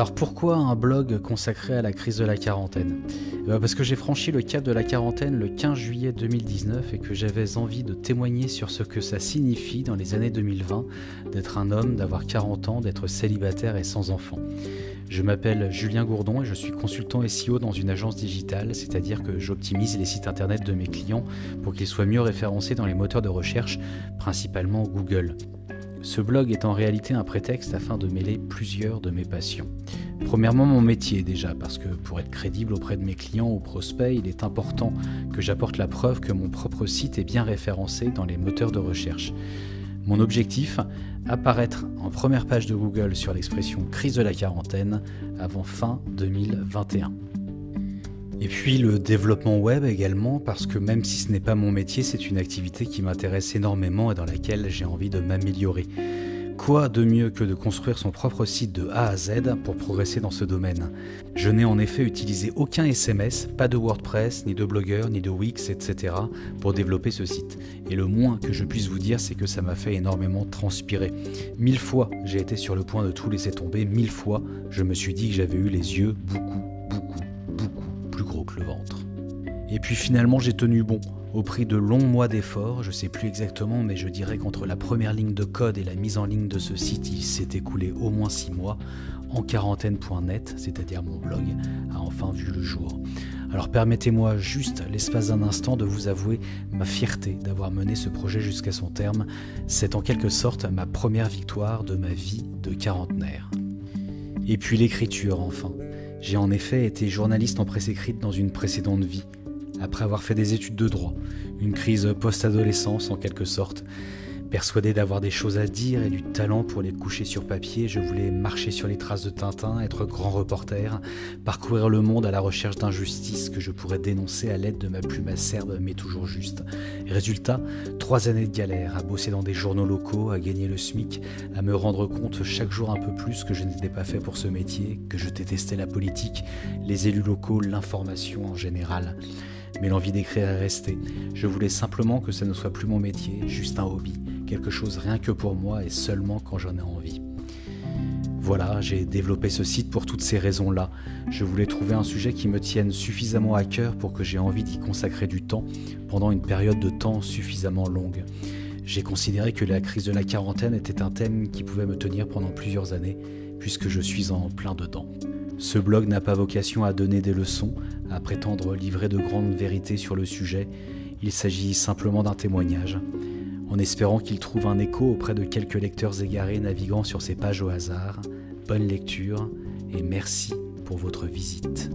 Alors pourquoi un blog consacré à la crise de la quarantaine? Eh ben, Parce que j'ai franchi le cap de la quarantaine le 15 juillet 2019 et que j'avais envie de témoigner sur ce que ça signifie dans les années 2020 d'être un homme, d'avoir 40 ans, d'être célibataire et sans enfant. Je m'appelle Julien Gourdon et je suis consultant SEO dans une agence digitale, c'est-à-dire que j'optimise les sites internet de mes clients pour qu'ils soient mieux référencés dans les moteurs de recherche, principalement Google. Ce blog est en réalité un prétexte afin de mêler plusieurs de mes passions. Premièrement, mon métier déjà, parce que pour être crédible auprès de mes clients ou prospects, il est important que j'apporte la preuve que mon propre site est bien référencé dans les moteurs de recherche. Mon objectif, apparaître en première page de Google sur l'expression crise de la quarantaine avant fin 2021. Et puis le développement web également, parce que même si ce n'est pas mon métier, c'est une activité qui m'intéresse énormément et dans laquelle j'ai envie de m'améliorer. Quoi de mieux que de construire son propre site de A à Z pour progresser dans ce domaine? Je n'ai en effet utilisé aucun SMS, pas de WordPress, ni de Blogger, ni de Wix, etc. pour développer ce site. Et le moins que je puisse vous dire, c'est que ça m'a fait énormément transpirer. Mille fois, j'ai été sur le point de tout laisser tomber, mille fois, je me suis dit que j'avais eu les yeux beaucoup, gros que le ventre. Et puis finalement j'ai tenu bon. Au prix de longs mois d'efforts, je sais plus exactement, mais je dirais qu'entre la première ligne de code et la mise en ligne de ce site, il s'est écoulé au moins 6 mois, en quarantaine.net, c'est-à-dire mon blog, a enfin vu le jour. Alors permettez-moi juste l'espace d'un instant de vous avouer ma fierté d'avoir mené ce projet jusqu'à son terme. C'est en quelque sorte ma première victoire de ma vie de quarantenaire. Et puis l'écriture enfin. J'ai en effet été journaliste en presse écrite dans une précédente vie, après avoir fait des études de droit, une crise post-adolescence en quelque sorte, Persuadé d'avoir des choses à dire et du talent pour les coucher sur papier, je voulais marcher sur les traces de Tintin, être grand reporter, parcourir le monde à la recherche d'injustices que je pourrais dénoncer à l'aide de ma plume acerbe mais toujours juste. résultat, trois années de galère, à bosser dans des journaux locaux, à gagner le SMIC, à me rendre compte chaque jour un peu plus que je n'étais pas fait pour ce métier, que je détestais la politique, les élus locaux, l'information en général mais l'envie d'écrire est restée. Je voulais simplement que ça ne soit plus mon métier, juste un hobby, quelque chose rien que pour moi et seulement quand j'en ai envie. Voilà, j'ai développé ce site pour toutes ces raisons-là. Je voulais trouver un sujet qui me tienne suffisamment à cœur pour que j'ai envie d'y consacrer du temps pendant une période de temps suffisamment longue. J'ai considéré que la crise de la quarantaine était un thème qui pouvait me tenir pendant plusieurs années, puisque je suis en plein dedans. Ce blog n'a pas vocation à donner des leçons, à prétendre livrer de grandes vérités sur le sujet, il s'agit simplement d'un témoignage en espérant qu'il trouve un écho auprès de quelques lecteurs égarés naviguant sur ces pages au hasard. Bonne lecture et merci pour votre visite.